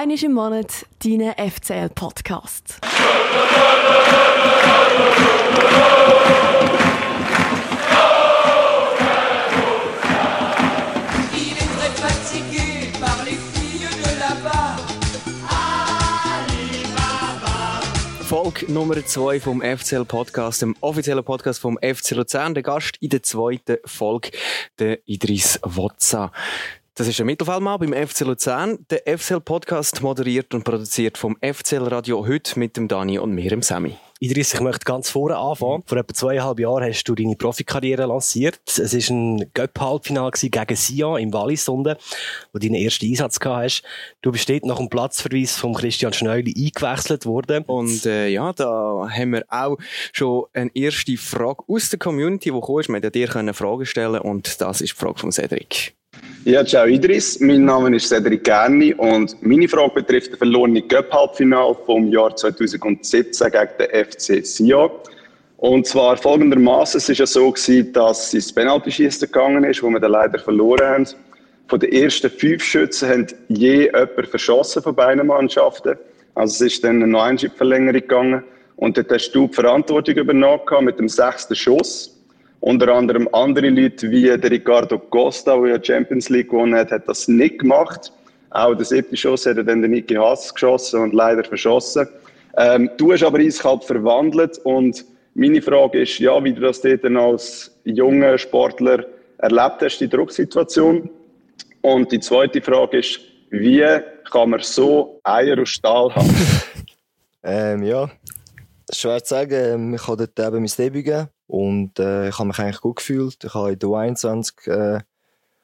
Einmal im Monat deinen FCL-Podcast. Folge Nummer 2 vom FCL Podcast, dem offiziellen Podcast vom FC Luzern. Der Gast in der zweiten Folge, der Idris Wotza. Das ist ein Mittelfeldmann beim FC Luzern. Der FCL Podcast moderiert und produziert vom FCL Radio heute mit dem Dani und mir, dem Sammy. Idris, ich möchte ganz vorne anfangen. Vor etwa zweieinhalb Jahren hast du deine Profikarriere lanciert. Es war ein Göpp-Halbfinale gegen Sion im Wallis unten, wo du deinen ersten Einsatz gehabt hast. Du bist dort nach dem Platzverweis von Christian Schneuli eingewechselt worden. Und äh, ja, da haben wir auch schon eine erste Frage aus der Community, die ist. Wir hätten dir Fragen stellen und das ist die Frage von Cedric. Ja, ciao Idris, mein Name ist Cedric Gerni und meine Frage betrifft das verlorene Cup-Halbfinale vom Jahr 2017 gegen den FC Sion. Und zwar folgendermaßen: Es war ja so, gewesen, dass es Penaltyschießen gegangen ist, wo wir dann leider verloren haben. Von den ersten fünf Schützen haben je jemand verschossen von beiden Mannschaften. Also es ist dann eine Verlängerung gegangen. Und dort hast du die Verantwortung übernommen mit dem sechsten Schuss. Unter anderem andere Leute wie der Ricardo Costa, der ja Champions League gewonnen hat, hat das nicht gemacht. Auch der siebte Schuss hat er dann den Niki Haas geschossen und leider verschossen. Ähm, du hast aber eiskalt verwandelt und meine Frage ist, ja, wie du das dann als junger Sportler erlebt hast, die Drucksituation. Und die zweite Frage ist, wie kann man so Eier aus Stahl haben? Ähm, ja, schwer zu sagen. Ähm, Ich habe dort eben mein Debüt gegeben und äh, ich habe mich eigentlich gut gefühlt. Ich habe in der U21 äh,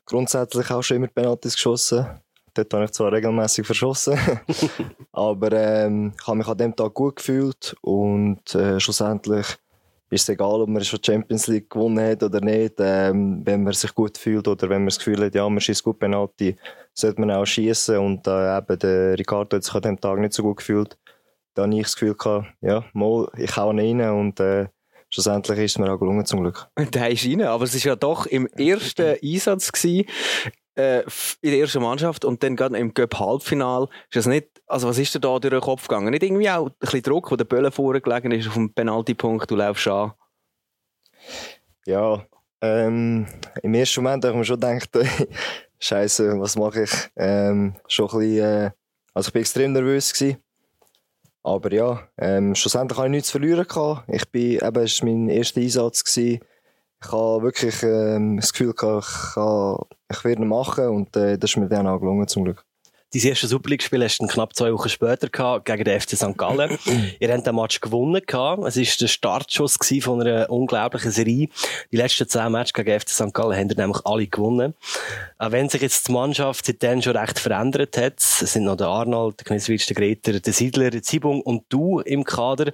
grundsätzlich auch schon immer Penalties geschossen. Dort habe ich zwar regelmäßig verschossen, aber ähm, ich habe mich an dem Tag gut gefühlt und äh, schlussendlich ist es egal, ob man schon die Champions League gewonnen hat oder nicht. Ähm, wenn man sich gut fühlt oder wenn man das Gefühl hat, ja, man schießt gut Penalty, sollte man auch schießen und äh, eben der Ricardo hat sich an dem Tag nicht so gut gefühlt da habe ich das Gefühl gehabt, ja, mal, ich hau ihn rein und äh, schlussendlich ist es mir auch gelungen zum Glück. Der ist rein, aber es war ja doch im ersten Einsatz gewesen, äh, in der ersten Mannschaft und dann gerade im. Ist das nicht, also was ist dir da durch den Kopf gegangen? Nicht irgendwie auch ein bisschen Druck, wo der Böller vorgelegen ist auf dem Penaltypunkt, du läufst an. Ja, ähm, im ersten Moment habe ich mir schon gedacht, Scheiße, was mache ich? Ähm, schon ein bisschen, äh, also ich war extrem nervös. Gewesen. Aber ja, ähm, schlussendlich habe ich nichts zu verlieren. Gehabt. Ich bin, eben, es war mein erster Einsatz. Gewesen. Ich habe wirklich ähm, das Gefühl, gehabt, ich, kann, ich werde ihn machen und äh, das ist mir dann auch gelungen, zum Glück. Dein erstes Super League-Spiel hast du knapp zwei Wochen später gehabt, gegen den FC St. Gallen. Ihr habt den Match gewonnen. Gehabt. Es war der Startschuss von einer unglaublichen Serie. Die letzten zehn Matches gegen den FC St. Gallen haben ihr nämlich alle gewonnen. Auch wenn sich jetzt die Mannschaft seitdem schon recht verändert hat, es sind noch der Arnold, der Kniswitsch, der Greter, der Siedler, der Zibung und du im Kader.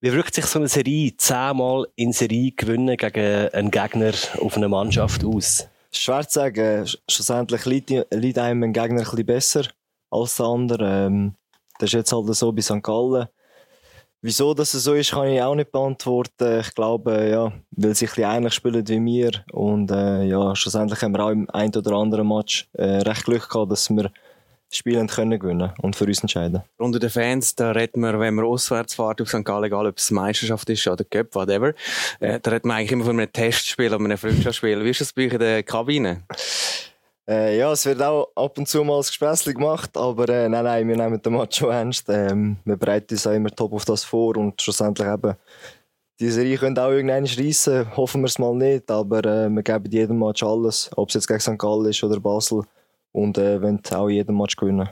Wie wirkt sich so eine Serie zehnmal in Serie gewinnen gegen einen Gegner auf eine Mannschaft aus? Schwer zu sagen. Sch- Schlussendlich liegt, einem ein Gegner ein bisschen besser als der andere. Ähm, das ist jetzt halt so bei St. Gallen. Wieso das so ist, kann ich auch nicht beantworten. Ich glaube, ja, weil sie ein bisschen ähnlich spielen wie wir. Und äh, ja, schlussendlich haben wir auch im ein oder anderen Match äh, recht Glück gehabt, dass wir das Spiel haben können gewinnen und für uns entscheiden. Unter den Fans, da redet man, wenn man auswärts fährt auf St. Gallen, egal ob es Meisterschaft ist oder Cup, whatever, äh, da redet man eigentlich immer von einem Testspiel oder einem Freundschaftsspiel. Wie ist das bei euch in der Kabine? Äh, ja, es wird auch ab und zu mal ein Gespässli gemacht, aber äh, nein, nein, wir nehmen den Match schon ernst. Ähm, wir bereiten uns auch immer top auf das vor und schlussendlich eben, die Serie könnte auch irgendwann reissen, hoffen wir es mal nicht, aber äh, wir geben jedem Match alles, ob es jetzt gegen St. Gallen ist oder Basel und äh, wollen auch jeden Match gewinnen.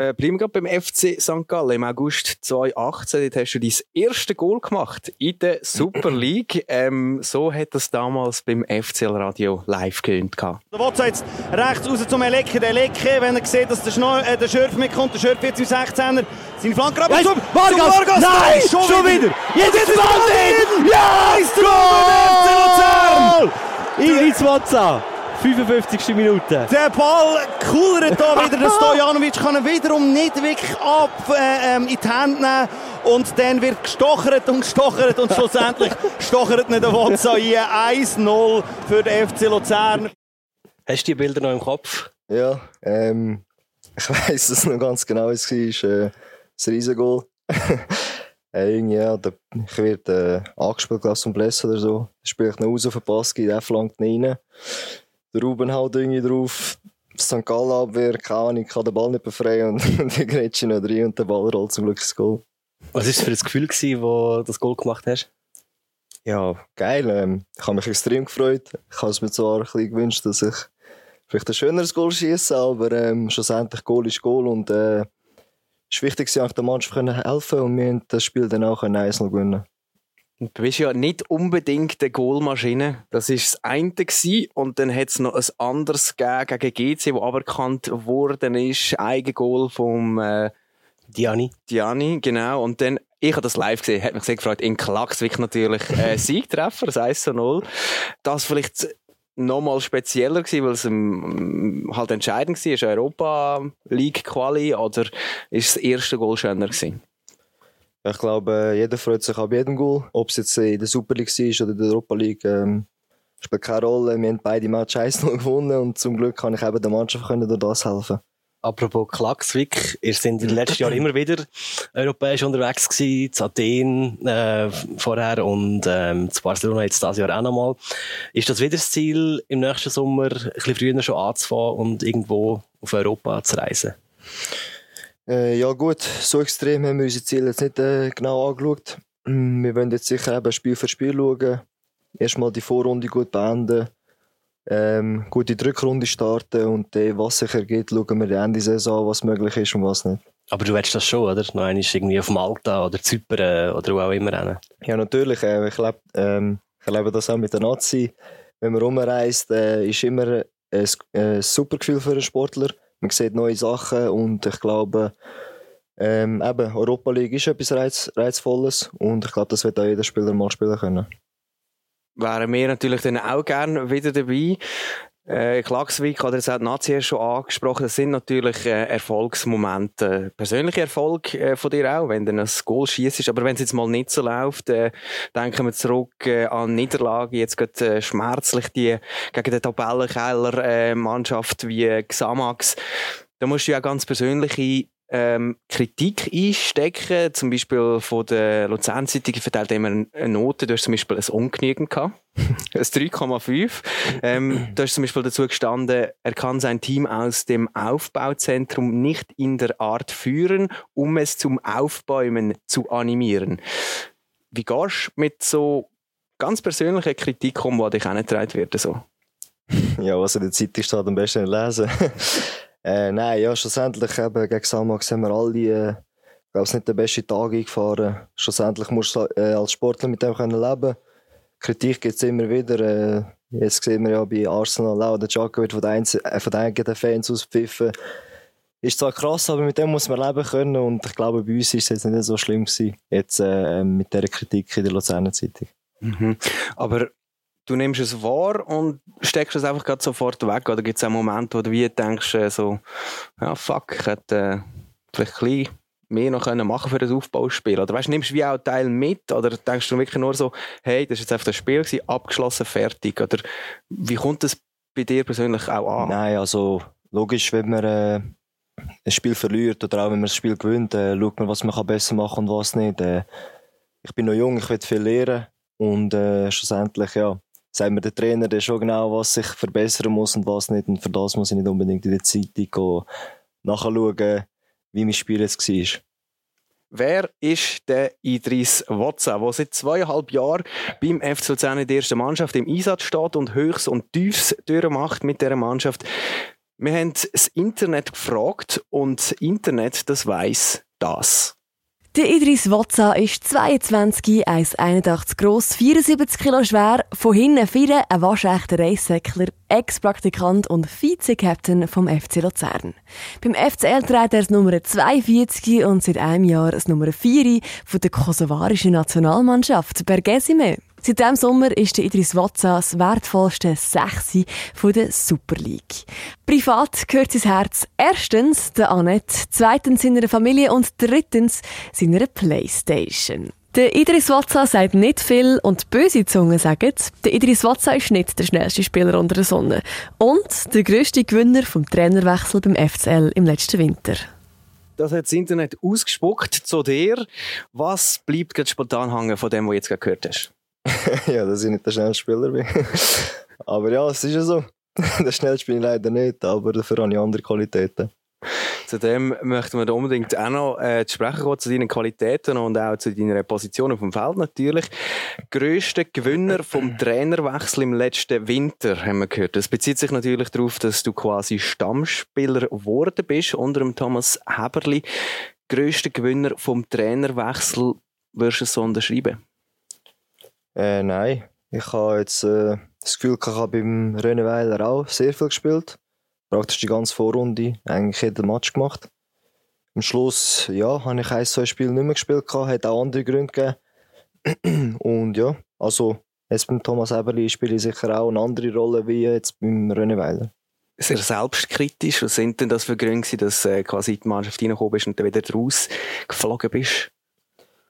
Äh, bleiben wir gerade beim FC St. Gallen. Im August 2018 dort hast du dein erste Goal gemacht in der Super League. Ähm, so hat das damals beim FCL Radio live gehabt. Der Wotza jetzt rechts raus zum Elecke. Der Elecke, wenn er sieht, dass der, Schneu äh, der Schürf mitkommt, der Schürf jetzt im 16er. Seine Flanke ab Weißt, zum, Vargas! zum Vargas. Nein, schon, schon wieder. wieder. Jetzt ist es Ball drin. Ja, beim FC Luzern. Idris Wotza, 55. Minute. Der Ball coolert da wieder. Der Stojanovic kann ihn wiederum nicht wirklich ab äh, ähm, in die Hände nehmen. Und dann wird gestochert und gestochert und schlussendlich stochert nicht der Wotza hier 1-0 für den FC Luzern. Hast du die Bilder noch im Kopf? Ja, ähm, Ich weiss es noch ganz genau, es war äh, das Riesengoal. äh, irgendwie, ja, der, ich werde äh, angespielt, glaube ich, zum Bless oder so. Spiele ich noch raus auf den Pass, der flankt nicht rein. Der Ruben haut irgendwie drauf. St. Gallen Abwehr, keine Ahnung, ich kann den Ball nicht befreien und die grätsche noch rein und der Ball rollt zum Glück ins Goal. Was war es für ein Gefühl, gewesen, wo du das Goal gemacht hast? Ja, geil. Ähm, ich habe mich extrem gefreut. Ich habe es mir zwar ein bisschen gewünscht, dass ich vielleicht ein schöneres Goal schieße, aber ähm, schlussendlich Goal ist Goal und äh, es war wichtig, dass der Mannschaft können helfen und wir haben das Spiel dann auch 1 gewinnen. Du bist ja nicht unbedingt eine Goalmaschine. Das war das eine. Gewesen. Und dann hat es noch ein anderes gegeben gegen GC, das aberkannt worden ist. Eigengoal vom äh, Diani. Diani, genau. Und dann, ich habe das live gesehen, hat mich sehr gefreut. In Klaxvik natürlich äh, Siegtreffer, das 1 zu 0. Das vielleicht nochmal spezieller gewesen, weil es ähm, halt entscheidend war. Ist Europa League Quali oder ist das erste Goal schöner gewesen? Ich glaube, jeder freut sich ab jedem Goal. Ob es jetzt in der Super League war oder in der Europa League, ähm, spielt keine Rolle. Wir haben beide Matches 1 gewonnen und zum Glück kann ich eben der Mannschaft können durch das helfen. Apropos Klaxvik, ihr seid in den letzten Jahren immer wieder europäisch unterwegs gewesen, zu Athen äh, vorher und ähm, zu Barcelona jetzt dieses Jahr auch nochmal. Ist das wieder das Ziel, im nächsten Sommer ein bisschen früher schon anzufahren und irgendwo auf Europa zu reisen? Äh, ja gut, so extrem haben wir unsere Ziele jetzt nicht äh, genau angeschaut. Wir wollen jetzt sicher eben Spiel für Spiel schauen. Erstmal die Vorrunde gut beenden ähm, gut die Rückrunde starten und dann, was sich ergibt, schauen wir Ende Saison was möglich ist und was nicht. Aber du willst das schon, oder? Noch einmal irgendwie auf Malta oder Zypern oder wo auch immer hin. Ja, natürlich. Äh, ich, lebe, ähm, ich das auch mit der Nazi. Wenn man rumreist, äh, ist immer ein, ein super Gefühl für einen Sportler. Man sieht neue Sachen und ich glaube, ähm, eben, Europa League ist etwas Reiz, Reizvolles und ich glaube, das wird auch jeder Spieler mal spielen können wären wir natürlich dann auch gerne wieder dabei. Äh, Klagswijk hat jetzt auch die Nazi schon angesprochen. Das sind natürlich äh, Erfolgsmomente. Persönlicher Erfolg äh, von dir auch, wenn du ein Goal schießt. Aber wenn es jetzt mal nicht so läuft, äh, denken wir zurück äh, an Niederlage. Jetzt geht äh, schmerzlich die gegen Tabellenkeller äh, Mannschaft wie Xamax. Da musst du ja ganz persönliche ähm, Kritik einstecken. Zum Beispiel von der Luzern-Zeitung verteilt immer eine Note. Du hast zum Beispiel ein Ungenügend gehabt. ein 3,5. Ähm, da ist zum Beispiel dazu gestanden, er kann sein Team aus dem Aufbauzentrum nicht in der Art führen, um es zum Aufbäumen zu animieren. Wie gehst du mit so ganz persönlichen Kritik um, die dich angetragen wird? So? Ja, was in der Zeitung steht, am besten lesen. Äh, nein, ja, schlussendlich eben, gegen Samax haben wir alle, äh, glaube nicht den besten Tag eingefahren. Schlussendlich musst du äh, als Sportler mit dem können leben. Kritik gibt es immer wieder. Äh, jetzt sehen wir ja bei Arsenal auch, der Jacko wird von den, äh, von den eigenen Fans auspfiffen. Ist zwar krass, aber mit dem muss man leben können und ich glaube, bei uns ist es jetzt nicht so schlimm gewesen, jetzt äh, mit dieser Kritik in der Luzerner Zeitung. Mhm. Aber du nimmst es wahr und steckst es einfach gerade sofort weg? Oder gibt es auch Momente, wo du wie denkst, äh, so, ja, fuck, ich hätte äh, vielleicht ein bisschen mehr noch können machen für das Aufbauspiel? Oder weißt, nimmst du wie auch Teil mit? Oder denkst du wirklich nur so, hey, das ist jetzt einfach das Spiel gewesen, abgeschlossen, fertig? Oder wie kommt das bei dir persönlich auch an? Nein, also logisch, wenn man äh, ein Spiel verliert oder auch wenn man das Spiel gewinnt, äh, schaut man, was man besser machen kann und was nicht. Äh, ich bin noch jung, ich will viel lernen und äh, schlussendlich, ja, sagt mir der Trainer der schon genau, was sich verbessern muss und was nicht. Und für das muss ich nicht unbedingt in der Zeitung nachschauen, wie mein Spiel jetzt war. Wer ist der Idris Wotza, der seit zweieinhalb Jahren beim FC Luzern in der ersten Mannschaft im Einsatz steht und Höchst und Tiefs durchmacht mit dieser Mannschaft? Wir haben das Internet gefragt und das Internet, das weiß das. Der Idris Wotza ist 22, 1,81 gross, 74 Kilo schwer, von hinten vier, ein waschechter Reissäckler, Ex-Praktikant und Vize-Captain vom FC Luzern. Beim FCL trägt er das Nummer 42 und seit einem Jahr das Nummer 4 von der kosovarischen Nationalmannschaft Bergesime. Seit diesem Sommer ist der Idris Watsa das wertvollste Sechsi von der Super League. Privat gehört sein Herz erstens der Annette, zweitens seiner Familie und drittens seiner Playstation. Der Idris Watza sagt nicht viel und böse Zungen sagen, der Idris Watza ist nicht der schnellste Spieler unter der Sonne und der grösste Gewinner vom Trainerwechsel beim FCL im letzten Winter. Das hat das Internet ausgespuckt zu dir. Was bleibt gerade spontan hängen von dem, was du jetzt gehört hast? ja, dass ich nicht der schnellste Spieler bin. aber ja, es ist ja so. der schnellste bin ich leider nicht, aber dafür habe ich andere Qualitäten. Zudem möchten wir da unbedingt auch noch äh, zu sprechen kommen, zu deinen Qualitäten und auch zu deiner Position auf dem Feld natürlich. Grösster Gewinner vom Trainerwechsel im letzten Winter, haben wir gehört. Das bezieht sich natürlich darauf, dass du quasi Stammspieler geworden bist unter dem Thomas Heberli. Grösster Gewinner vom Trainerwechsel, würdest du es so unterschreiben? Äh, nein, ich habe jetzt äh, das Gefühl, ich habe beim Rönneweiler auch sehr viel gespielt. Praktisch die ganze Vorrunde, eigentlich jeden Match gemacht. Am Schluss, ja, habe ich ein, zwei Spiele nicht mehr gespielt, gehabt, hat auch andere Gründe gegeben. Und ja, also jetzt beim Thomas Eberli spiele ich sicher auch eine andere Rolle wie jetzt beim Rönneweiler. Sehr selbstkritisch. Was sind denn das für Gründe, dass äh, quasi die Mannschaft reingekommen bist und dann wieder raus geflogen bist?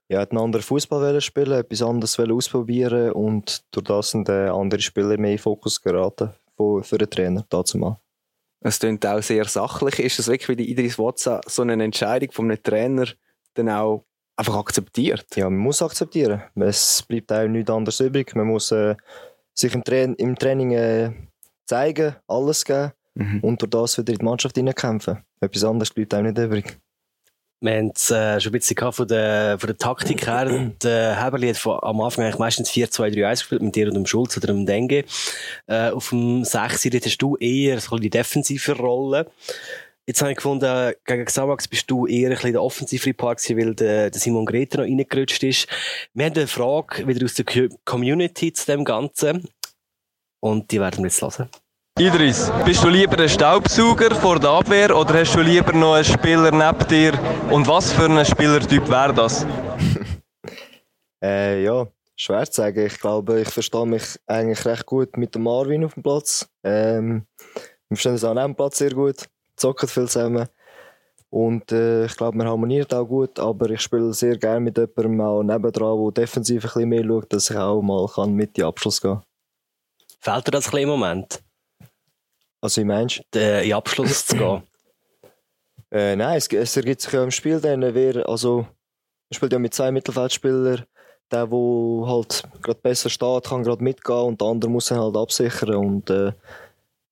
Ja, einen anderen Fußball spielen, etwas anderes ausprobieren und durch das sind äh, andere Spieler mehr in Fokus geraten für für den Trainer dazu mal. Es klingt auch sehr sachlich. Ist das wirklich wie die Idris Watsa so eine Entscheidung von einem Trainer dann auch einfach akzeptiert? Ja, man muss akzeptieren. Es bleibt auch nichts anderes übrig. Man muss äh, sich im, Tra im Training äh, zeigen, alles geben Mhm. und durch das wieder in die Mannschaft hineinkämpfen. Etwas anderes bleibt auch nicht übrig. Wir haben es äh, schon ein bisschen von der, von der Taktik her. Der Heberli hat von, am Anfang eigentlich meistens 4-2-3-1 gespielt, mit dir und dem Schulz oder dem Denge. Äh, auf dem 6 dort hast du eher so die defensive Rolle. Jetzt habe ich gefunden, gegen Xamax bist du eher ein bisschen der offensivere Part gewesen, weil der, Simon Greta noch reingerutscht ist. Wir haben eine Frage wieder aus der Co- Community zu dem Ganzen. Und die werden wir jetzt hören. Idris, bist du lieber ein Staubsauger vor der Abwehr oder hast du lieber noch einen Spieler neben dir? Und was für ein Spielertyp wäre das? Äh, ja, schwer zu sagen. Ich glaube, ich verstehe mich eigentlich recht gut mit dem Marvin auf dem Platz. Ähm, wir verstehen uns auch neben dem Platz sehr gut, zocken viel zusammen. Und äh, ich glaube, wir harmonieren auch gut, aber ich spiele sehr gerne mit jemandem auch nebendran, der defensiv ein bisschen mehr schaut, dass ich auch mal kann mit in den Abschluss gehen Fehlt dir das ein bisschen im Moment, Also, ich meinst äh, in Abschluss zu gehen? Äh, nein, es, es ergibt sich ja im Spiel dann, wer, also, man spielt ja mit zwei Mittelfeldspielern. Der, der halt gerade besser steht, kann gerade mitgehen und der andere muss ihn halt absichern. Und äh,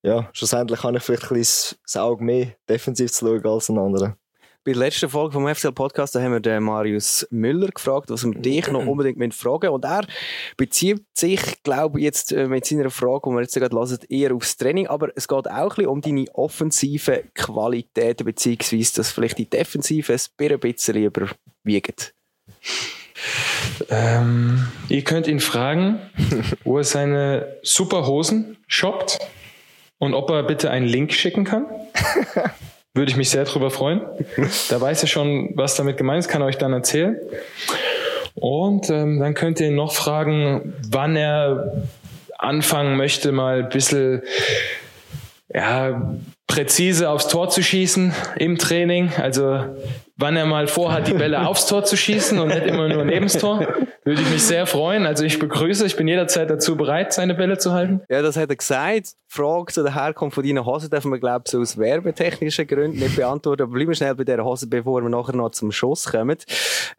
ja, schlussendlich habe ich vielleicht ein bisschen das Auge mehr defensiv zu schauen als ein anderer. Bei der letzten Folge vom FCL Podcast haben wir den Marius Müller gefragt, was wir dich noch unbedingt fragen Und er bezieht sich, glaube ich, jetzt äh, mit seiner Frage, die wir jetzt gerade hören, eher aufs Training. Aber es geht auch ein bisschen um deine offensive Qualitäten, beziehungsweise dass vielleicht die Defensive ein bisschen überwiegen. Ähm, ihr könnt ihn fragen, wo er seine super Hosen shoppt und ob er bitte einen Link schicken kann. Würde ich mich sehr drüber freuen. Da weiß er schon, was damit gemeint ist, kann er euch dann erzählen. Und ähm, dann könnt ihr ihn noch fragen, wann er anfangen möchte, mal ein bisschen ja, präzise aufs Tor zu schießen im Training. Also wann er mal vorhat, die Bälle aufs Tor zu schießen und nicht immer nur neben das Tor, würde ich mich sehr freuen. Also ich begrüße, ich bin jederzeit dazu bereit, seine Bälle zu halten. Ja, das hat er gesagt. Die Frage zu der Herkunft von deinen Hosen dürfen wir, glaube ich, so aus werbetechnischen Gründen nicht beantworten. Aber bleiben wir schnell bei dieser Hose, bevor wir nachher noch zum Schuss kommen.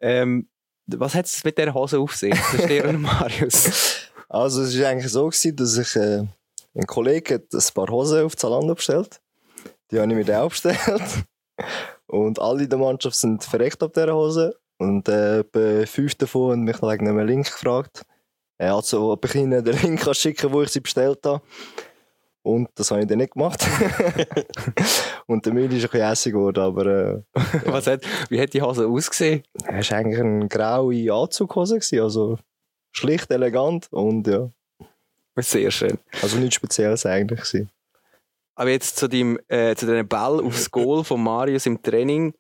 Ähm, was hat es mit dieser Hose auf sich? Verstehe Marius. Also, es war eigentlich so, gewesen, dass ich, äh, ein Kollege hat ein paar Hosen auf Zalando bestellt. Die habe ich mir dann auch bestellt. Und alle in der Mannschaft sind verreckt auf dieser Hose. Und äh, etwa fünf davon haben mich wegen einem Link gefragt. Äh, also, ob ich ihnen den Link kann schicken wo ich sie bestellt habe. Und das habe ich dann nicht gemacht. und der Müll ist ein bisschen hässlich geworden, aber äh, Was hat, wie hat die Hose ausgesehen? es war eigentlich eine graue Anzughose. Also schlicht, elegant und ja, Sehr schön. also nichts Spezielles eigentlich. Gewesen. Aber jetzt zu, deinem, äh, zu deinem Ball aufs Goal von Marius im Training.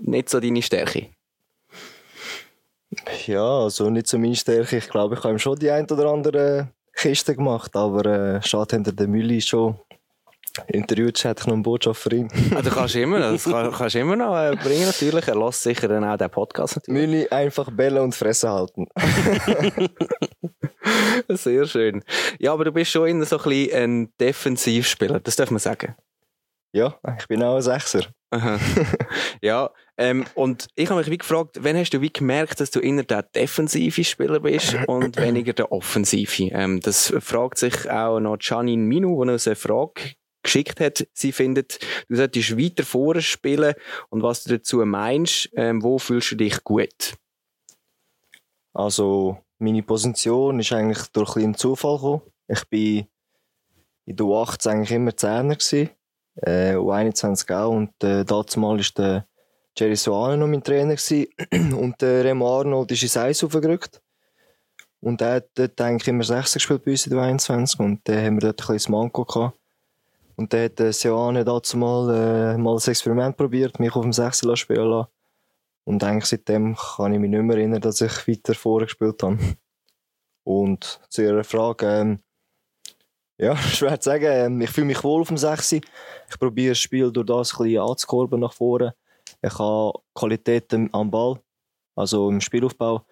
Nicht so deine Stärke. Ja, also nicht so meine Stärke. Ich glaube, ich habe ihm schon die ein oder andere Kiste gemacht, aber äh, schade hinter der Mülli schon Interviewt hätte ich noch eine Botschaft für ihn. Ah, du kannst immer, noch- das kann, kannst immer noch äh, bringen, natürlich. Er lässt sicher dann auch den Podcast natürlich. Müni einfach bellen und fressen halten. Sehr schön. Ja, aber du bist schon immer so ein bisschen ein Defensivspieler, das darf man sagen. Ja, ich bin auch ein Sechser. Aha. ja, ähm, und ich habe mich wie gefragt, wann hast du wie gemerkt, dass du eher der defensive Spieler bist und weniger der offensive? Ähm, das fragt sich auch noch Janine Minu, die uns eine Frage geschickt hat. Sie findet, du solltest weiter vorne spielen und was du dazu meinst, ähm, wo fühlst du dich gut? Also, meine Position ist eigentlich durch ein bisschen Zufall gekommen. Ich bin in der U18 eigentlich immer Zehner gewesen, äh, U21 auch, und äh, dazu mal ist der Jerry Soane noch mein Trainer gewesen, und der Remo Arnold ist ins Eis aufgerückt. Und er hat dort eigentlich immer 60 gespielt bei uns in der U21 und dann haben wir dort ein das Manko gehabt. Und dann hat der Soane dazu mal, äh, mal ein Experiment probiert, mich auf dem 6 spielen lassen. Und eigentlich seitdem kann ich mich nicht mehr erinnern, dass ich weiter vorne gespielt habe. Und zu Ihrer Frage, ähm, ja, schwer zu sagen. Ähm, ich fühle mich wohl auf dem 6. Ich probiere das Spiel durch das ein bisschen anzukurben nach vorne. Ich habe Qualitäten am Ball, also im Spielaufbau.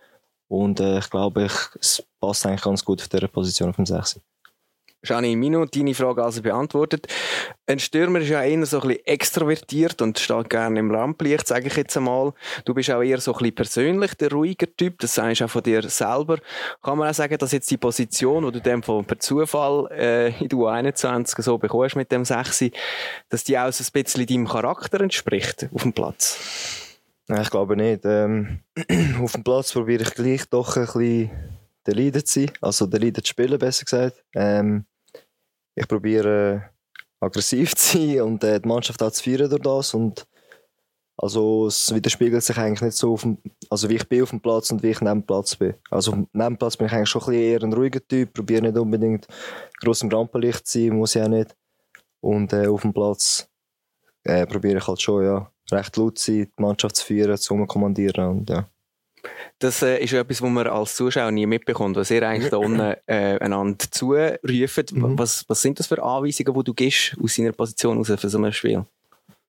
Und äh, ich glaube, ich, es passt eigentlich ganz gut auf dieser Position auf dem 6. Janine Minu, deine Frage also beantwortet. Ein Stürmer ist ja eher so ein bisschen extrovertiert und steht gerne im Rampenlicht, sage ich jetzt einmal. Du bist auch eher so ein bisschen persönlich der ruhiger Typ, das sagst du auch von dir selber. Kann man auch sagen, dass jetzt die Position, die du dem von per Zufall äh, in der U21 so bekommst mit dem 6, dass die auch so ein bisschen deinem Charakter entspricht auf dem Platz? Nein, ich glaube nicht. Ähm, auf dem Platz probiere ich gleich doch ein bisschen der Leader zu sein, also der Leader zu spielen, besser gesagt. Ähm, ich probiere äh, aggressiv zu sein und äh, die Mannschaft auch zu feiern durch das. Und also es widerspiegelt sich eigentlich nicht so, auf dem, also wie ich bin auf dem Platz und wie ich neben dem Platz bin. Also neben dem Platz bin ich eigentlich schon ein bisschen eher ein ruhiger Typ, probiere nicht unbedingt gross im Rampenlicht zu sein, muss ich auch nicht. Und äh, auf dem Platz äh, probiere ich halt schon, ja, recht laut zu sein, die Mannschaft zu führen, zu kommandieren und ja. Das äh, ist ja etwas, was man als Zuschauer nie mitbekommt, was ihr eigentlich da unten äh, einander zuruft. Mhm. Was, was sind das für Anweisungen, die du gibst aus seiner Position raus für so ein Spiel?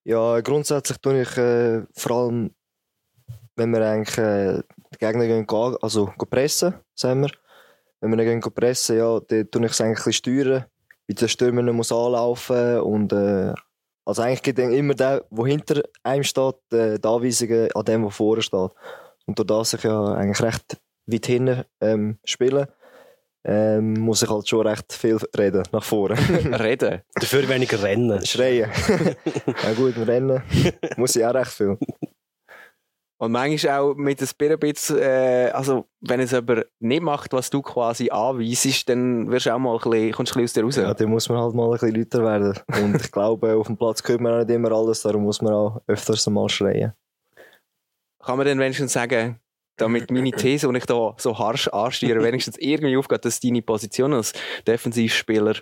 Ja, grundsätzlich tue ich äh, vor allem, wenn wir eigentlich äh, die Gegner gehen, also gehen pressen, sagen wir. Wenn wir dann gehen pressen, ja, dann tue ich es eigentlich ein bisschen steuern, wie der Stürmer nicht muss anlaufen und äh, also eigentlich gibt dann immer der, der hinter einem steht, äh, die Anweisungen an dem, der vorne steht. Und das ich ja eigentlich recht weit hinten ähm, spiele, ähm, muss ich halt schon recht viel reden nach vorne. Reden? Dafür weniger rennen. Schreien. ja gut, im Rennen muss ich auch recht viel. Und manchmal auch mit ein bisschen, äh, also wenn es jemand nicht macht, was du quasi anweisest, dann wirst du auch mal ein bisschen, kommst du ein bisschen aus der Ja, Raus. dann muss man halt mal ein bisschen lauter werden. Und ich glaube, auf dem Platz hört man auch nicht immer alles, darum muss man auch öfters mal schreien. Kann man dann wenigstens sagen, damit meine These, die ich da so harsch anstiere, wenigstens irgendwie aufgeht, dass deine Position als Defensivspieler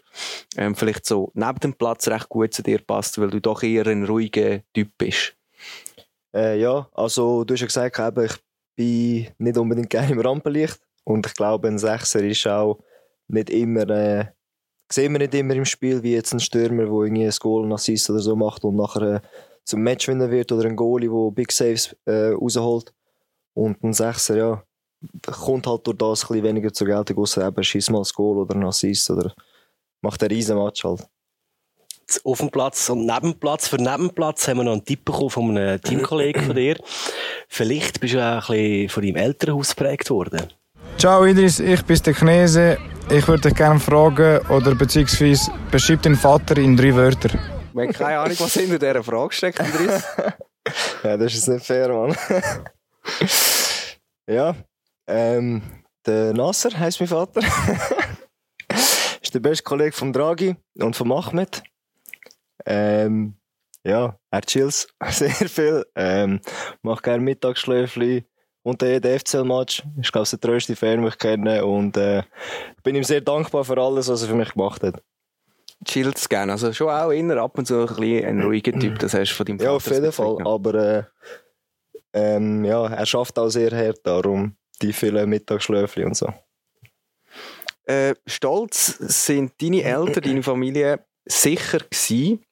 ähm, vielleicht so neben dem Platz recht gut zu dir passt, weil du doch eher ein ruhiger Typ bist. Äh, ja, also du hast ja gesagt, eben, ich bin nicht unbedingt gerne im Rampenlicht. Und ich glaube, ein Sechser ist auch nicht immer, äh, sehen wir nicht immer im Spiel, wie jetzt ein Stürmer, der irgendwie ein Goal, einen Assist oder so macht und nachher äh, zum Matchwinner wird oder ein Goalie, der Big Saves äh, rausholt. Und ein Sechser, ja, kommt halt durch das ein bisschen weniger zur Geltung, außer eben schießt mal ein Goal oder ein Assist oder macht einen riesen Match halt. Auf dem Platz und neben dem Platz. Für neben dem Platz haben wir noch einen Tipp bekommen von einem Teamkollegen von dir. Vielleicht bist du auch ein bisschen von deinem Elternhaus geprägt worden. Ciao Idris, ich bin der Chinese. Ich würde dich gerne fragen, oder beziehungsweise beschreib deinen Vater in drei Wörtern. Wir haben keine Ahnung, was hinter dieser Frage steckt, Andres. Ja, das ist nicht fair, Mann. ja, ähm, der Nasser heisst mein Vater. ist der beste Kollege von Draghi und von Ahmed. Ähm, ja, er chillt sehr viel. Ähm, macht gerne Mittagsschläfli und jeden FCL-Match. Ist, glaube ich, der treueste Fan, den ich kenne. Und äh, bin ihm sehr dankbar für alles, was er für mich gemacht hat. Chillt gerne. Also schon auch inner ab und zu ein, bisschen ein ruhiger Typ, das hast du von deinem Ja, Vater auf jeden Fall. Aber äh, ähm, ja, er schafft auch sehr hart, darum die vielen Mittagsschläfli und so. Äh, stolz sind deine Eltern, deine Familie sicher gewesen,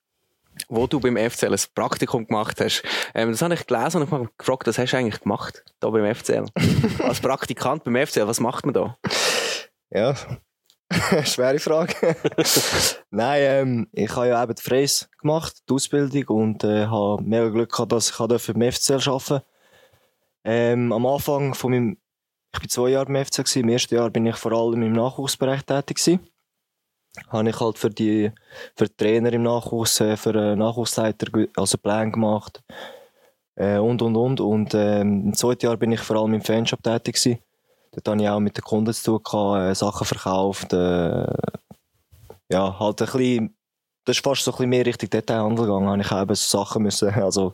wo du beim FCL ein Praktikum gemacht hast. Ähm, das habe ich gelesen und ich habe mich gefragt, was hast du eigentlich gemacht da beim FCL? Als Praktikant beim FCL, was macht man da? Ja, schwere Frage. Nein, ähm, ich habe ja eben die Freis gemacht, die Ausbildung, und äh, habe mega Glück gehabt, dass ich durfte beim FCL arbeiten durfte. Ähm, am Anfang von meinem, ich bin zwei Jahre beim FCL, gewesen. im ersten Jahr bin ich vor allem im Nachwuchsbereich tätig gewesen. Habe ich halt für die, für die Trainer im Nachwuchs, äh, für einen Nachwuchsleiter, also Pläne gemacht. Äh, und, und, und. Und ähm, im zweiten Jahr bin ich vor allem im Fanshop tätig gewesen. Dort habe ich auch mit den Kunden zu tun äh, Sachen verkauft, äh, ja, halt ein bisschen, das ist fast so ein bisschen mehr Richtung Detailhandel gegangen. Habe ich auch eben so Sachen müssen, also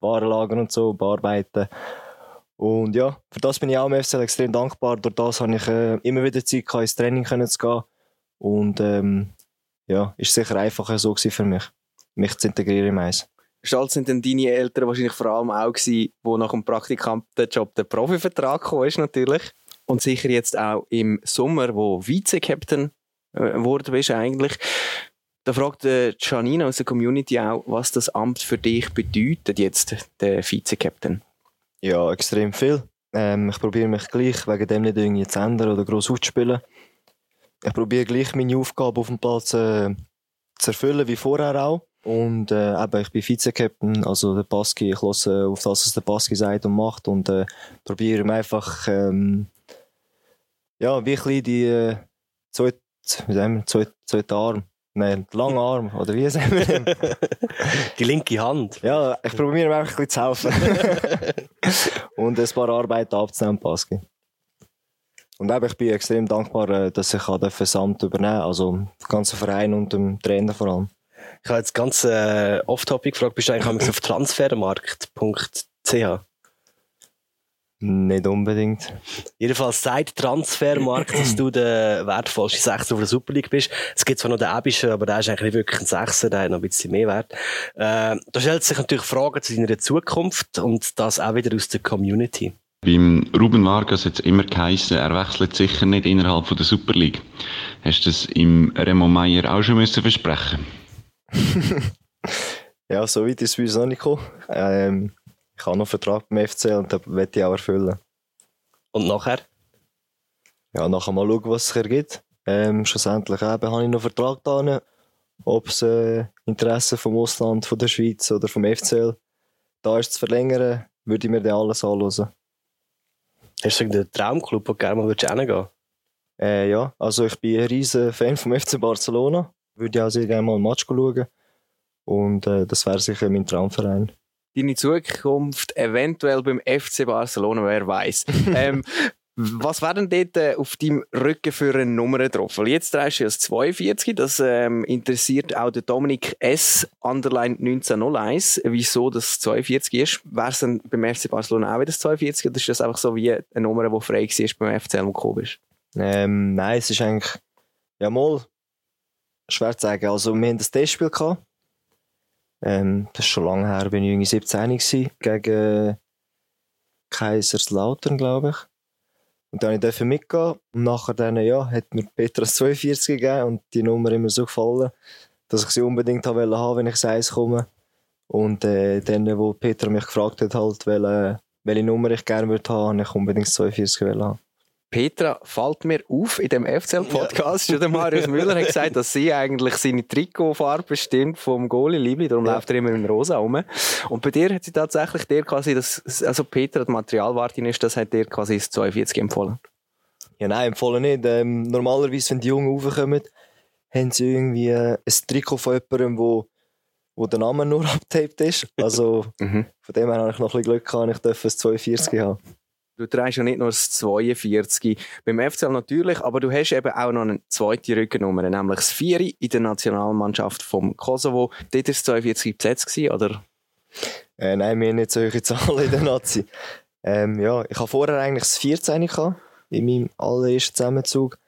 Warenlager und so, bearbeiten. Und ja, für das bin ich auch im FCL extrem dankbar. Durch das habe ich äh, immer wieder Zeit gehabt, ins Training zu gehen. Und ähm, ja, ist sicher einfacher so für mich, mich zu integrieren im Eis. Stolz sind dann deine Eltern wahrscheinlich vor allem auch gewesen, wo nach dem Praktikantenjob der Profivertrag gekommen ist natürlich. Und sicher jetzt auch im Sommer, wo Vize-Captain äh, geworden bist eigentlich. Da fragt äh, Janina aus der Community auch, was das Amt für dich bedeutet jetzt, der Vize-Captain. Ja, extrem viel. Ähm, ich probiere mich gleich wegen dem nicht irgendwie zu ändern oder gross aufzuspielen. Ich probiere gleich meine Aufgabe auf dem Platz äh, zu erfüllen wie vorher auch. Und äh, eben, ich bin Vize-Captain, also der Baski, ich höre auf das, was der Baski sagt und macht und äh, probiere ihm einfach ähm, ja, wie ein die äh, zweite, wie sagen wir, nein, die lange Arm, oder wie sagen wir den? Die linke Hand. Ja, ich probiere mir einfach ein bisschen zu helfen. und ein paar Arbeiten abzunehmen, Baski. Und eben, ich bin extrem dankbar, äh, dass ich das Amt übernehmen Also, den ganzen Verein und dem Trainer vor allem. Ich habe jetzt ganz äh, off-topic gefragt, bist du eigentlich auf transfermarkt.ch? Nicht unbedingt. Jedenfalls sagt Transfermarkt, dass du der wertvollste Sechser der Super League bist. Es gibt zwar noch den Ebischen, aber der ist eigentlich nicht wirklich ein Sechser, der hat noch ein bisschen mehr Wert. Äh, da stellt sich natürlich Fragen zu deiner Zukunft und das auch wieder aus der Community. Beim Ruben Vargas hat es immer geheißen, er wechselt sicher nicht innerhalb von der Super League. Hast du das im Remo Meier auch schon müssen versprechen Ja, so weit ist es bei uns noch nicht gekommen. Ähm, ich habe noch einen Vertrag beim FC und den werde ich auch erfüllen. Und nachher? Ja, nachher mal schauen, was sich ergibt. Ähm, schlussendlich eben, habe ich noch einen Vertrag da. Ob es äh, Interesse vom Ausland, von der Schweiz oder vom FCL da ist zu verlängern, würde ich mir dann alles anschauen. Hast du irgendeinen Traumclub, wo du gerne mal hingehen? Äh, ja, also ich bin ein riesen Fan vom FC Barcelona. Würde auch sehr gerne mal ein Match schauen. Und äh, das wäre sicher mein Traumverein. Deine Zukunft eventuell beim FC Barcelona, wer weiß. ähm, was wäre denn dort äh, auf deinem Rücken für eine Nummer drauf? Weil jetzt drehst du ja das 42, das ähm, interessiert auch den Dominik S. Underline 1901, wieso das 42 ist. Wäre es dann beim FC Barcelona auch wieder das 42 oder ist das einfach so wie eine Nummer, die frei war beim und gekommen bist? Ähm, nein, es ist eigentlich, ja mal, schwer zu sagen. Also wir hatten ein Testspiel gehabt. Ähm, das ist schon lange her, bin ich irgendwie 17 gewesen, gegen Kaiserslautern, glaube ich. Und dann durfte ich mitgehen. Und nachher dann, ja, hat mir Petra das 42 gegeben und die Nummer immer so gefallen, dass ich sie unbedingt haben wollte, wenn ich ins komme. Und äh, dann, wo Petra mich gefragt hat, halt, welche, welche Nummer ich gerne würde haben, habe ich unbedingt das 42 wollen haben. Petra fällt mir auf in dem FCL-Podcast. Ja. Der Marius Müller hat gesagt, dass sie eigentlich seine Trikotfarbe bestimmt vom Goalie Liebli, darum ja. läuft er immer in Rosa rum. Und bei dir hat sie tatsächlich dir quasi das, also Petra, die Materialwartin ist, das hat dir quasi das 42 empfohlen. Ja, nein, empfohlen nicht. Ähm, normalerweise, wenn die Jungen raufkommen, haben sie irgendwie äh, ein Trikot von jemandem, wo, wo der Name nur abgetaped ist. Also, mhm. von dem her habe ich noch ein bisschen Glück gehabt, ich darf das 42 haben. Du trägst ja nicht nur das 42 beim FCL natürlich, aber du hast eben auch noch eine zweite Rückennummer, nämlich das 4 in der Nationalmannschaft vom Kosovo. Dort war das 42 besetzt, oder? Äh, nein, wir haben nicht solche Zahlen in der Nazi. Ähm, ja, ich hatte vorher eigentlich das 14 gehabt, in meinem allerersten Zusammenzug.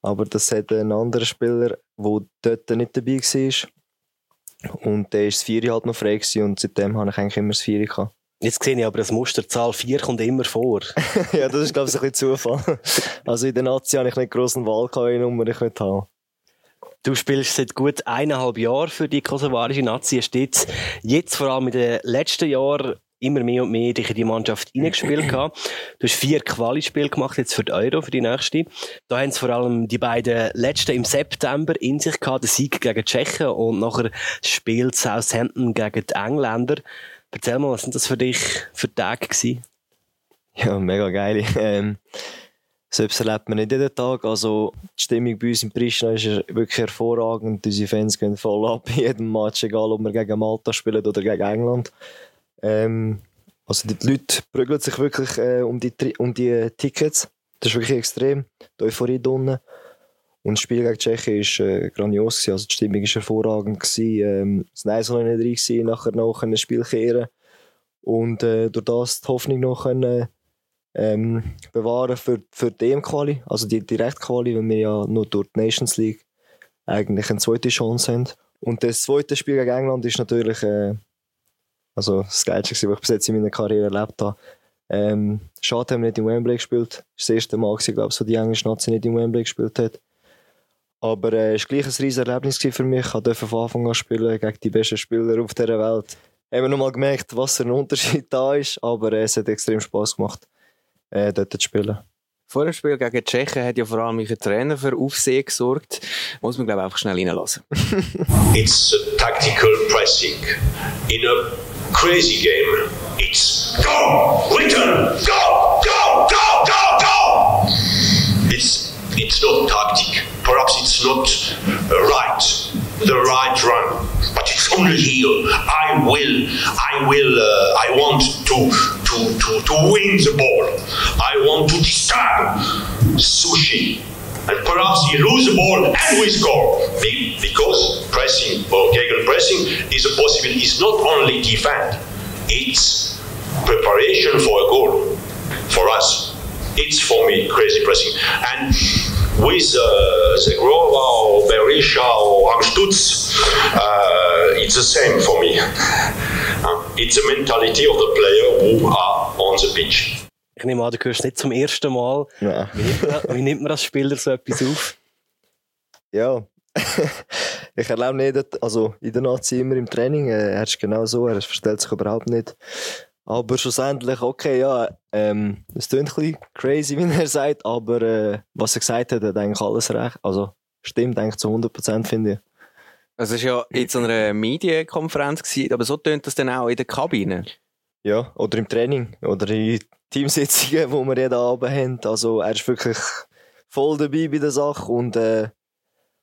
Aber das hat ein anderer Spieler, der dort nicht dabei war. Und der war das 4 halt noch frei und seitdem habe ich eigentlich immer das 4 gehabt. Jetzt sehe ich aber, das Musterzahl 4 kommt immer vor. ja, das ist, glaube ich, ein bisschen Zufall. Also in der Nazi habe ich nicht grossen Wahl gehabt, welche Nummer ich nicht habe. Du spielst seit gut eineinhalb Jahren für die kosovarische Nazi. Hast jetzt, jetzt vor allem in den letzten Jahren immer mehr und mehr dich in die Mannschaft hineingespielt gehabt. Du hast vier Quali-Spiele gemacht jetzt für die Euro, für die nächste. Da haben es vor allem die beiden letzten im September in sich gehabt, der Sieg gegen die Tschechen und nachher das Spiel Southampton gegen die Engländer. Erzähl mal, was sind das für dich für Tage gewesen? Ja, mega geil. Ähm, selbst erlebt man nicht jeden Tag. Also, die Stimmung bei uns in Pristina ist wirklich hervorragend. Unsere Fans gehen voll ab in jedem Match, egal ob wir gegen Malta spielen oder gegen England. Ähm, also, die Leute prügeln sich wirklich äh, um, die, um die Tickets. Das ist wirklich extrem. Die Euphorie drinnen. Und das Spiel gegen Tschechien war äh, grandios. Gewesen. Also, die Stimmung war hervorragend. Gewesen. Ähm, das war noch nicht nachher noch ein Spiel kehren. Und äh, durch das die Hoffnung noch können, ähm, bewahren für, für die EM-Quali, also die Direktquali, weil wir ja nur durch die Nations League eigentlich eine zweite Chance haben. Und das zweite Spiel gegen England ist natürlich äh, also das Geilste, was ich bis jetzt in meiner Karriere erlebt habe. Ähm, schade, haben wir nicht in Wembley gespielt. Das war das erste Mal, glaube ich, so die englische Nazi nicht in Wembley gespielt hat. Aber äh, es war gleich ein riesiges Erlebnis für mich. Ich durfte von Anfang an spielen gegen die besten Spieler auf dieser Welt. Haben wir nochmal gemerkt, was für ein Unterschied da ist. Aber äh, es hat extrem Spass gemacht, äh, dort zu spielen. Vor dem Spiel gegen die Tschechen hat ja vor allem ein Trainer für Aufsehen gesorgt. Muss man, glaube ich, einfach schnell reinlassen. It's a tactical pressing. In a crazy game, it's go, return, go, go, go, go, go. It's not tactic. Perhaps it's not uh, right, the right run, but it's only here. I will, I will, uh, I want to to to to win the ball. I want to disturb sushi. And perhaps he lose the ball and we score. Be- Because pressing or Gegen pressing is a possibility. It's not only defend, it's preparation for a goal. For us, it's for me crazy pressing. And with uh, Zegrova or Berisha or Amstutz, uh, it's the same for me. Uh, it's the mentality of the player who are on the pitch. Ich nehme an, du hörst nicht zum ersten Mal. Ja. Wie nimmt man, wie nimmt man als Spieler so etwas auf? Ja. ich erlebe nicht, dass- also in der Nazi immer im Training, äh, er ist genau so, er verstellt sich überhaupt nicht. Aber schlussendlich, okay, ja, ähm, es klingt ein bisschen crazy, wie er sagt, aber äh, was er gesagt hat, hat eigentlich alles recht. Also stimmt eigentlich zu 100% finde ich. Also, es war ja in so einer Medienkonferenz, gewesen, aber so tönt das dann auch in der Kabine. Ja, oder im Training oder in Teamsitzungen, wo wir jeden Abend haben. Also er ist wirklich voll dabei bei der Sache und äh,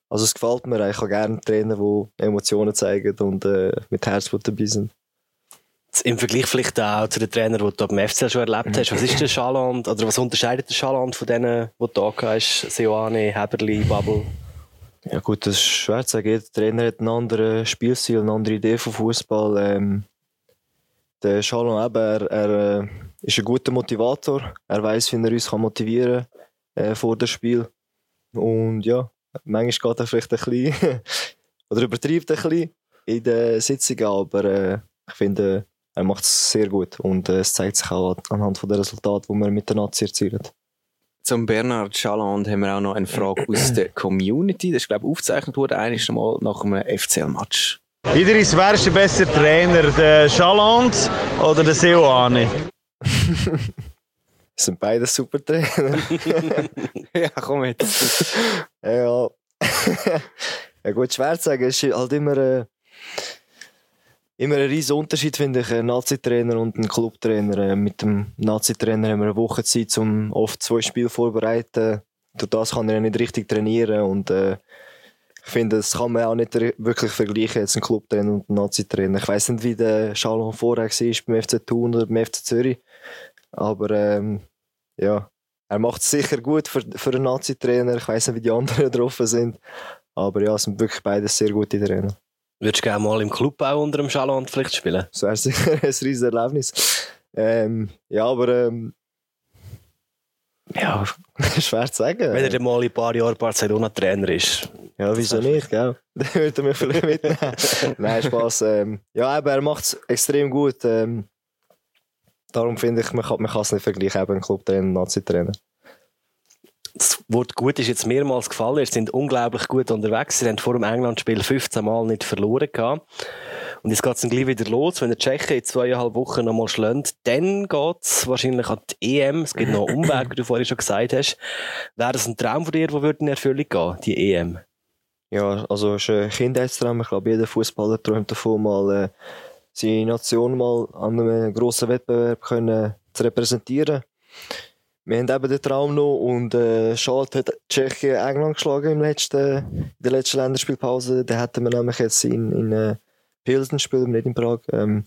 also es gefällt mir. Ich habe gerne Trainer, die Emotionen zeigen und äh, mit Herzblut dabei sind. Im Vergleich vielleicht auch zu den Trainern, die du beim FCL schon erlebt hast. Was ist der Schaland, oder was unterscheidet der Schaland von denen, die du da hast? Seoane, Heberli, Bubble? Ja gut, das ist schwer zu sagen. Jeder Trainer hat einen anderen Spielstil, eine andere Idee von Fußball. Ähm, der Schalon eben, er, er äh, ist ein guter Motivator. Er weiß, wie er uns kann motivieren äh, vor dem Spiel. Und ja, manchmal geht er vielleicht ein bisschen oder übertreibt ein bisschen in den Sitzungen, aber äh, ich finde, er macht es sehr gut und äh, es zeigt sich auch anhand der Resultate, die wir mit der Nazi erzielen. Zum Bernhard Schaland haben wir auch noch eine Frage aus der Community. Das ist, glaube ich, aufgezeichnet worden, eines Mal nach einem FCL-Match. Idris, wer ist der beste Trainer? Der Chaland oder der Seoane? Es sind beide super Trainer. ja, komm jetzt. ja. ja gut, schwer zu sagen. Es ist halt immer, äh, immer ein riesen Unterschied, finde ich, ein Nazi-Trainer und ein Clubtrainer. Äh, mit dem Nazi-Trainer haben wir eine Woche Zeit, um oft zwei Spiele vorzubereiten. Durch das kann er nicht richtig trainieren und äh, ich finde, das kann man auch nicht wirklich vergleichen, jetzt ein Clubtrainer und ein Nazi-Trainer. Ich weiß nicht, wie der Schalon vorher war beim FC Thun oder beim FC Zürich, aber ähm, ja, er macht es sicher gut für, für einen Nazi-Trainer. Ich weiß nicht, wie die anderen drauf sind. Aber ja, es sind wirklich beide sehr gute Trainer. Würdest du gerne mal im Club auch unter dem Schaland vielleicht spielen? Das wäre sicher ein riesiges Erlebnis. Ähm, ja, aber ähm, ja, schwer zu sagen. Wenn er dann mal in ein paar Jahren Barcelona-Trainer ist. Ja, wieso nicht, gell? Dann würde er mich vielleicht mitnehmen. Nein, Spaß. Ähm, ja, aber er macht es extrem gut. Ähm, darum finde ich, man kann man kann es nicht vergleichen, eben ein Clubtrainer und Nazi-Trainer. Das Wort gut ist jetzt mehrmals gefallen. Sie sind unglaublich gut unterwegs. Sie haben vor dem England-Spiel 15 Mal nicht verloren gehabt. Und jetzt geht es dann gleich wieder los. Wenn der Tschechen in zweieinhalb Wochen nochmal schlägt, dann geht es wahrscheinlich an die EM. Es gibt noch einen Umweg, wie du vorhin schon gesagt hast. Wäre das ein Traum von dir, der würde in Erfüllung gehen, die EM? Ja, also es ist ein Kindheitstraum. Ich glaube, jeder Fußballer träumt davon, mal äh, seine Nation mal an einem grossen Wettbewerb können zu repräsentieren. Wir haben eben den Traum noch und äh, schade hat Tschechien England geschlagen im letzten, in der letzten Länderspielpause. Da hätten wir nämlich jetzt in, in äh, Pilsen spielen, nicht in Prag. Ähm,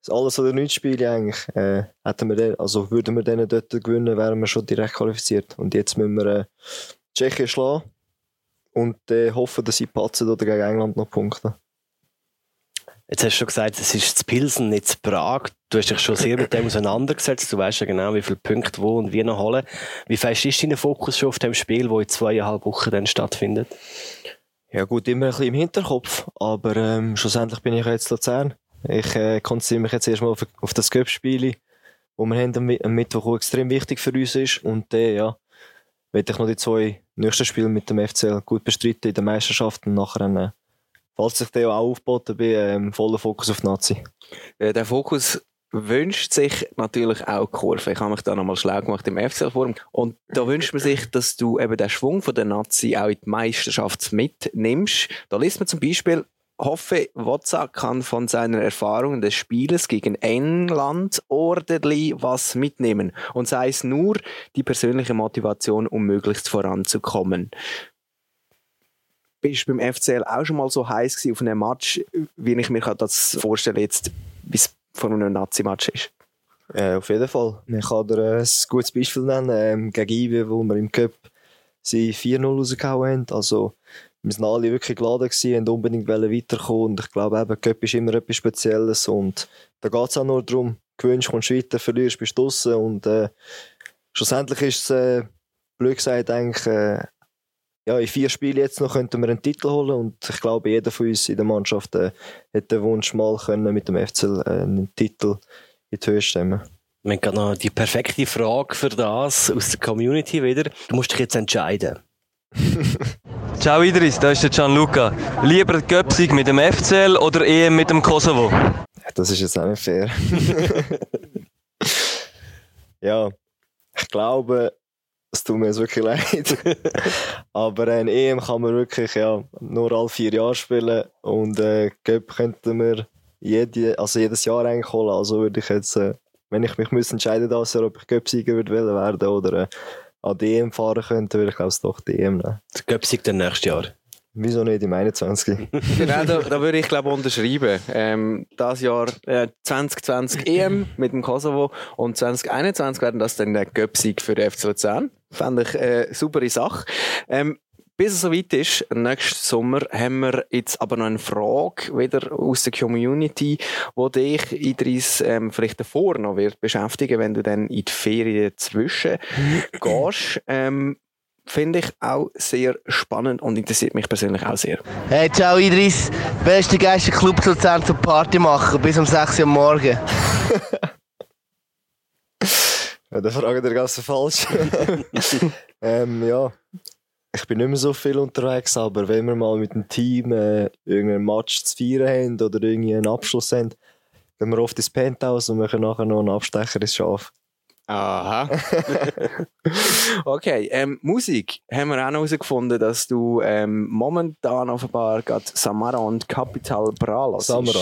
das alles oder nichts Spiele eigentlich. Äh, hätten wir den, also würden wir denen dort gewinnen, wären wir schon direkt qualifiziert. Und jetzt müssen wir äh, Tschechien schlagen und äh, hoffen, dass sie patzen oder gegen England noch punkten. Jetzt hast du schon gesagt, es ist zu Pilsen, nicht zu Prag. Du hast dich schon sehr mit dem auseinandergesetzt. Du weißt ja genau, wie viele Punkte wo und wie noch holen. Wie fest ist dein Fokus schon auf dem Spiel, das in zweieinhalb Wochen dann stattfindet? Ja gut, immer ein bisschen im Hinterkopf, aber ähm, schlussendlich bin ich jetzt Luzern. Ich äh, konzentriere mich jetzt erstmal auf, auf das Cup-Spiel, wo wir haben am, am Mittwoch extrem wichtig für uns ist und äh, ja, werde ich noch die zwei nächsten Spiele mit dem FCL gut bestreiten in der Meisterschaft und nachher, äh, falls ich den auch aufgeboten bin, ähm, voller Fokus auf Nazi. Äh, der Fokus wünscht sich natürlich auch Kurve. Ich habe mich da nochmal schlau gemacht im FCL-Forum. Und da wünscht man sich, dass du eben den Schwung von der Nazi auch in die Meisterschaft mitnimmst. Da liest man zum Beispiel, hoffe, Wozak kann von seiner Erfahrung des Spieles gegen England ordentlich was mitnehmen. Und sei es nur die persönliche Motivation, um möglichst voranzukommen. Bist beim FCL auch schon mal so heiß auf einem Match, wie ich mir das vorstelle jetzt, wie es von einem Nazi-Match ist? Äh, auf jeden Fall. Ich kann dir äh, ein gutes Beispiel nennen. Ähm, gegen Ibe, wo wir im Cup sie 4-0 rausgehauen haben. Also, wir sind alle wirklich geladen haben unbedingt weiterkommen. Und ich glaube eben, Cup ist immer etwas Spezielles. Und da geht es auch nur darum, gewünscht, kommst weiter, verlierst, bist du draussen. Und äh, schlussendlich ist es, äh, blöd gesagt, eigentlich, äh, ja, in vier Spielen jetzt noch könnten wir einen Titel holen. Und ich glaube, jeder von uns in der Mannschaft äh, hat den Wunsch, mal können mit dem FCL äh, einen Titel in die Höhe stemmen. Wir haben gerade noch die perfekte Frage für das aus der Community wieder. Du musst dich jetzt entscheiden. Ciao Idris, da ist der Gianluca. Lieber Göpsig mit dem FCL oder EM mit dem Kosovo? Das ist jetzt auch nicht fair. ja, ich glaube, es tut mir jetzt wirklich leid. Aber ein EM kann man wirklich ja, nur alle vier Jahre spielen und äh, Cup könnten wir jede, also jedes Jahr eigentlich holen. Also würde ich jetzt, äh, wenn ich mich müsste entscheiden Jahr, ob ich Cup-Sieger würde werden oder äh, an die EM fahren könnte, würde ich glaube ich doch die EM nehmen. Der Göpsig dann nächstes Jahr. Wieso nicht im 21? genau, da, da würde ich glaube unterschreiben. Ähm, das Jahr äh, 2020 EM mit dem Kosovo und 2021 werden das dann der Göpsieg für den FC Luzern. Fände ich äh, eine super Sache. Ähm, bis es soweit ist, nächsten Sommer, haben wir jetzt aber noch eine Frage wieder aus der Community, wo dich, Idris, ähm, vielleicht davor noch wird beschäftigen, wenn du dann in die Ferien zwischen gehst. Ähm, Finde ich auch sehr spannend und interessiert mich persönlich auch sehr. Hey, ciao Idris. Beste Geister Club zu Luzern zum Party machen bis um 6 Uhr am Morgen. Ja, da frage ich ganz falsch. ähm, ja, ich bin nicht mehr so viel unterwegs, aber wenn wir mal mit dem Team äh, irgendeinen Match zu feiern haben oder irgendwie einen Abschluss haben, gehen wir oft ins Penthouse und machen nachher noch einen Abstecher ins Schaf. Aha. okay, ähm, Musik haben wir auch noch herausgefunden, dass du ähm, momentan offenbar gerade Samara und Capital Bra. Samara.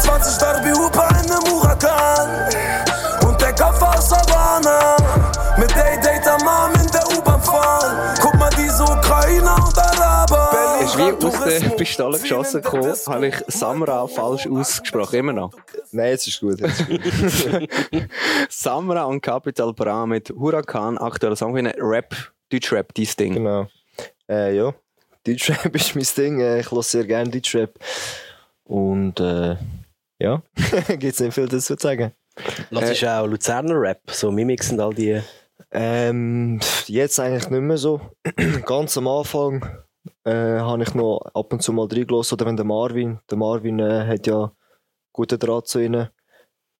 20 Derby Hupa in einem Huracan Und der Kopf aus Havana Mit Day Date am Arm in der U-Bahn fahren Guck mal diese Ukrainer und Araber Ist wie aus der Pistole geschossen gekommen, habe ich Samra falsch ausgesprochen, immer noch. Nein, jetzt ist gut. Jetzt ist gut. Samra und Capital Bra mit Huracan, aktueller Song, wie Rap, Deutschrap, dieses Ding. Genau. Äh, ja, Deutschrap ist mein Ding. Äh, Ich höre sehr gerne Deutschrap. Und äh, ja, gibt es nicht viel dazu zu sagen. Lass ist auch Luzerner Rap, so Mimics und all die. Ähm, jetzt eigentlich nicht mehr so. Ganz am Anfang äh, habe ich noch ab und zu mal reingelassen. Oder wenn der Marvin, der Marvin äh, hat ja guten Draht zu ihnen,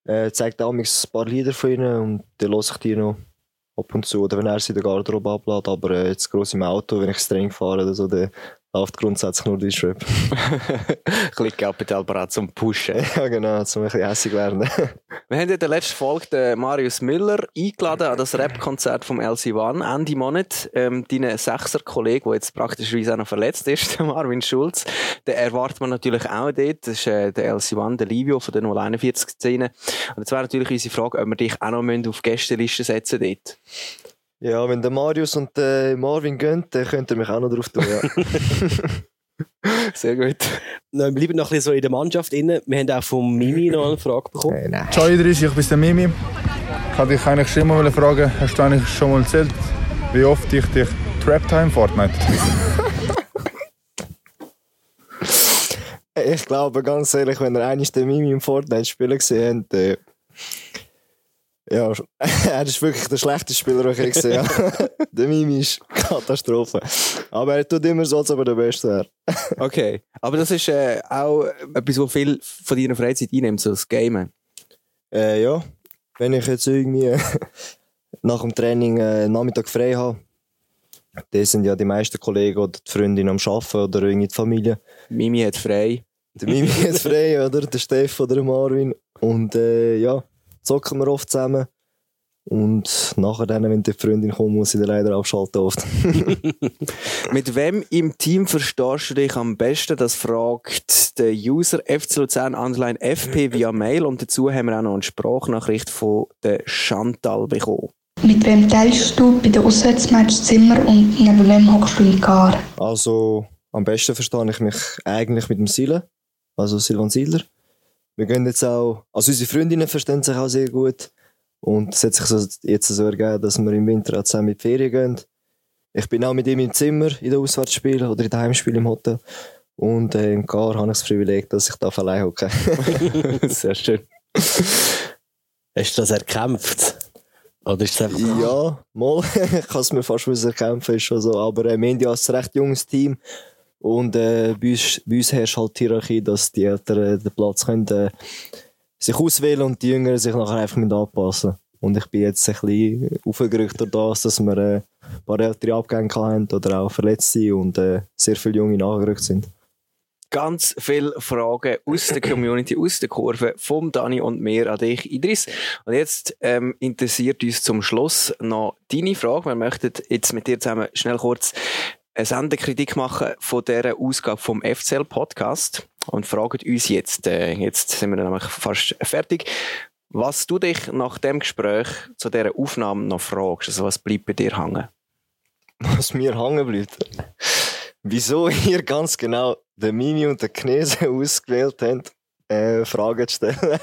äh, zeigt auch ein paar Lieder von ihnen und dann höre ich die noch. ab und zu, oder wenn er sie in der Garderobe ablädt, aber äh, jetzt gross im Auto, wenn ich streng fahre oder so, dann läuft grundsätzlich nur Deutschrap. ein bisschen Kapitalbrat zum Pushen. ja, genau, zum ein bisschen hässig werden. Wir haben in der letzten Folge den Marius Müller eingeladen an das Rap-Konzert vom LC1 Ende Monat. Ähm, deinen Sechser-Kollege, der jetzt praktisch auch noch verletzt ist, Marvin Schulz, den erwartet man natürlich auch dort. Das ist äh, der LC1, der Livio von der 041-Szene. Und jetzt wäre natürlich unsere Frage, ob wir dich auch noch auf die Gästeliste setzen dort. Ja, wenn der Marius und der Marvin gehen, dann könnt ihr mich auch noch drauf tun, ja. Sehr gut. Wir bleiben noch ein bisschen so in der Mannschaft inne. Wir haben auch von Mimi noch eine Frage bekommen. nein. Ciao Idris, ich bin der Mimi. Ich wollte dich eigentlich schon mal fragen, hast du eigentlich schon mal erzählt, wie oft ich dich trappt habe im Fortnite? Ich glaube, ganz ehrlich, wenn ihr eines der Mimi im Fortnite spielen gesehen habt, äh, ja, er ist wirklich der schlechteste Spieler, den ich gesehen habe. der Mimi ist Katastrophe. Aber er tut immer so, als ob er der Beste wäre. Okay, aber das ist äh, auch etwas, was viel von deiner Freizeit einnimmt, so das Gamen. Äh, ja, wenn ich jetzt irgendwie nach dem Training äh, Nachmittag frei habe, dann sind ja die meisten Kollegen oder die Freundin am Arbeiten oder irgendwie die Familie. Mimi hat frei. Der Mimi hat frei, oder? Der Steff oder der Marvin. Und äh, ja, zocken wir oft zusammen. Und nachher, dann, wenn die Freundin kommt, muss ich dann leider abschalten oft. Mit wem im Team verstehst du dich am besten? Das fragt der User FC Luzern Underline FP via Mail. Und dazu haben wir auch noch eine Sprachnachricht von der Chantal bekommen. Mit wem teilst du bei den Auswärtsmatch Zimmer und neben wem hockst du in Gar? Also, am besten verstehe ich mich eigentlich mit dem Silen, also Silvan Siedler. Wir gehen jetzt auch, also unsere Freundinnen verstehen sich auch sehr gut. Und es hat sich so jetzt so ergeben, dass wir im Winter auch zusammen die Ferien gehen. Ich bin auch mit ihm im Zimmer in den Auswärtsspielen oder in den Heimspielen im Hotel. Und äh, im Gar habe ich das Privileg, dass ich da allein hocke. Sehr schön. Hast du das erkämpft? Oder ist einfach... Ja, mal. ich kann es mir fast erkämpfen, ist schon so. Aber äh, wir haben ja ein recht junges Team. Und äh, bei, uns, bei uns herrscht halt die Hierarchie, dass die Älteren den Platz können, äh, sich auswählen und die Jüngeren sich nachher einfach anpassen. Und ich bin jetzt ein bisschen aufgerückt durch das, dass wir äh, ein paar ältere Abgänge haben oder auch verletzt sind und äh, sehr viele Junge nachgerückt sind. Ganz viele Fragen aus der Community, aus der Kurve, vom Dani und mir an dich, Idris. Und jetzt ähm, interessiert uns zum Schluss noch deine Frage. Wir möchten jetzt mit dir zusammen schnell kurz eine Sendekritik machen von dieser Ausgabe vom FCL Podcast und fragen uns jetzt, äh, jetzt sind wir nämlich fast fertig, was du dich nach dem Gespräch zu dieser Aufnahme noch fragst. Also was bleibt bei dir hängen? Was mir hängen bleibt? Wieso ihr ganz genau den Mimi und den Knese ausgewählt habt, äh, Fragen zu stellen.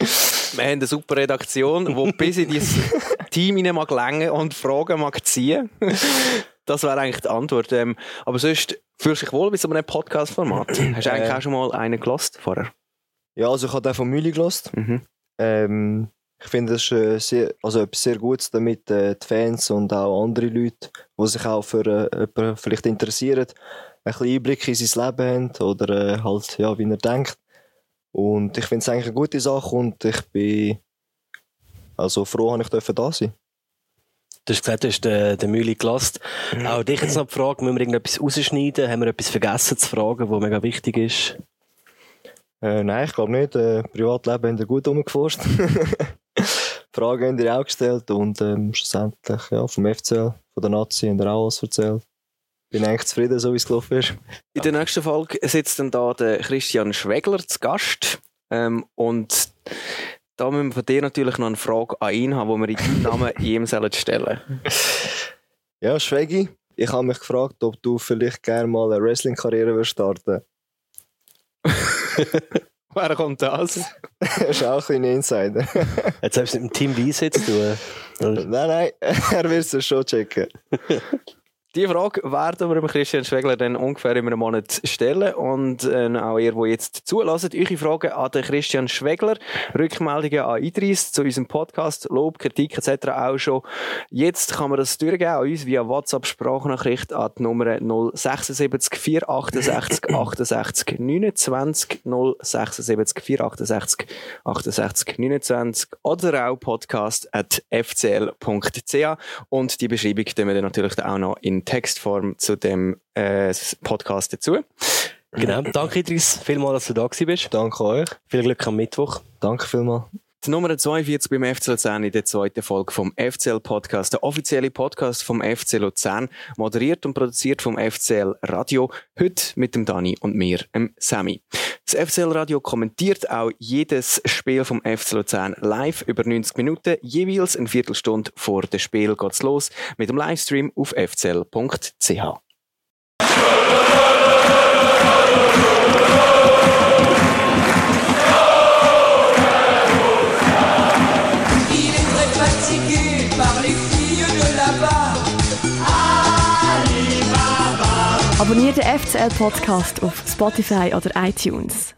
Wir haben eine super Redaktion, die bis in dieses Team hinein mag längen und Fragen mag ziehen. Das wäre eigentlich die Antwort. Ähm, aber sonst fühlst du dich wohl bei so einem Podcast-Format? Hast du eigentlich Äh. auch schon mal einen gelost vorher? Ja, also ich habe den von Müli gelost. Ähm, ich finde, das ist sehr, also etwas sehr Gutes, damit äh, die Fans und auch andere Leute, die sich auch für äh, jemanden vielleicht interessieren, ein bisschen Einblick in sein Leben haben oder äh, halt, ja, wie er denkt. Und ich finde es eigentlich eine gute Sache und ich bin also froh, dass ich dürfen da sein Du hast gesagt, du hast den, den Mühle gelassen. Auch dich jetzt noch die Frage, müssen wir irgendetwas rausschneiden? Haben wir etwas vergessen zu fragen, was mega wichtig ist? Äh, nein, ich glaube nicht. Äh, Privatleben haben wir gut umgeforscht. Fragen haben ihr auch gestellt und ähm, schlussendlich ja, vom FCL, von der Nazi haben ihr auch alles erzählt. Bin eigentlich zufrieden, so wie es gelaufen ist. In der nächsten Folge sitzt dann da der Christian Schwegler zu Gast. Ähm, und da müssen wir von dir natürlich noch eine Frage an ihn haben, die wir in deinem Namen ihm sollen stellen Ja, Schwegi, ich habe mich gefragt, ob du vielleicht gerne mal eine Wrestling-Karriere würdest starten Wer kommt das? das ist auch ein kleiner Insider. Jetzt hast du es mit dem Team Weiss jetzt zu tun. nein, nein, er wird es schon checken. Die Frage werden wir Christian Schwegler dann ungefähr in einem Monat stellen. Und äh, auch ihr, die jetzt zulässt, eure Fragen an den Christian Schwegler, Rückmeldungen an Idris zu unserem Podcast, Lob, Kritik etc. auch schon. Jetzt kann man das durchgeben an uns via WhatsApp-Sprachnachricht an die Nummer 076 468 68 29 076 468 68 29 oder auch podcast at fcl.ch und die Beschreibung tun wir dann natürlich auch noch in Textform zu dem äh, Podcast dazu. Genau. Danke, Idris, vielmals, dass du da gewesen bist. Danke euch. Viel Glück am Mittwoch. Danke vielmals. Die Nummer 42 beim FC Luzern in der zweiten Folge vom FCL Podcast, der offizielle Podcast vom FC Luzern, moderiert und produziert vom FCL Radio, heute mit dem Dani und mir, dem Sammy. Das FCL Radio kommentiert auch jedes Spiel vom FC Luzern live über 90 Minuten, jeweils eine Viertelstunde vor dem Spiel geht's los mit dem Livestream auf fcl.ch. Abonniert den FCL Podcast auf Spotify oder iTunes.